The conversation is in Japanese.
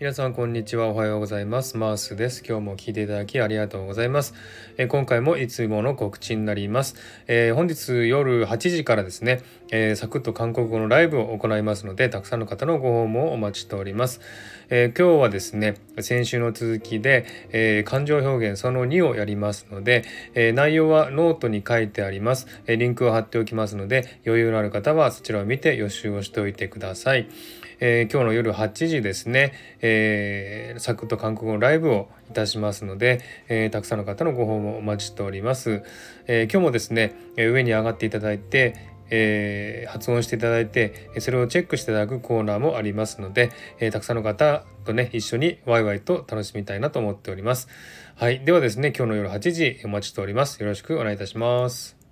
皆さんこんにちは。おはようございます。マースです。今日も聞いていただきありがとうございます、え、今回もいつもの告知になります、えー、本日夜8時からですね、えー、サクッと韓国語のライブを行いますのでたくさんの方のご訪問をお待ちしております、え今日はですね先週の続きで、え感情表現その2をやりますので、え内容はノートに書いてあります、えリンクを貼っておきますので余裕のある方はそちらを見て予習をしておいてください。え、今日の夜8時ですね、えー、サクッと韓国語ライブをいたしますので、えー、たくさんの方のご訪問お待ちしております。え今日もですね、上に上がっていただいて、え、発音していただいてそれをチェックしていただくコーナーもありますので、え、たくさんの方とね一緒にワイワイと楽しみたいなと思っております。はい、ではですね今日の夜8時お待ちしております。よろしくお願いいたします。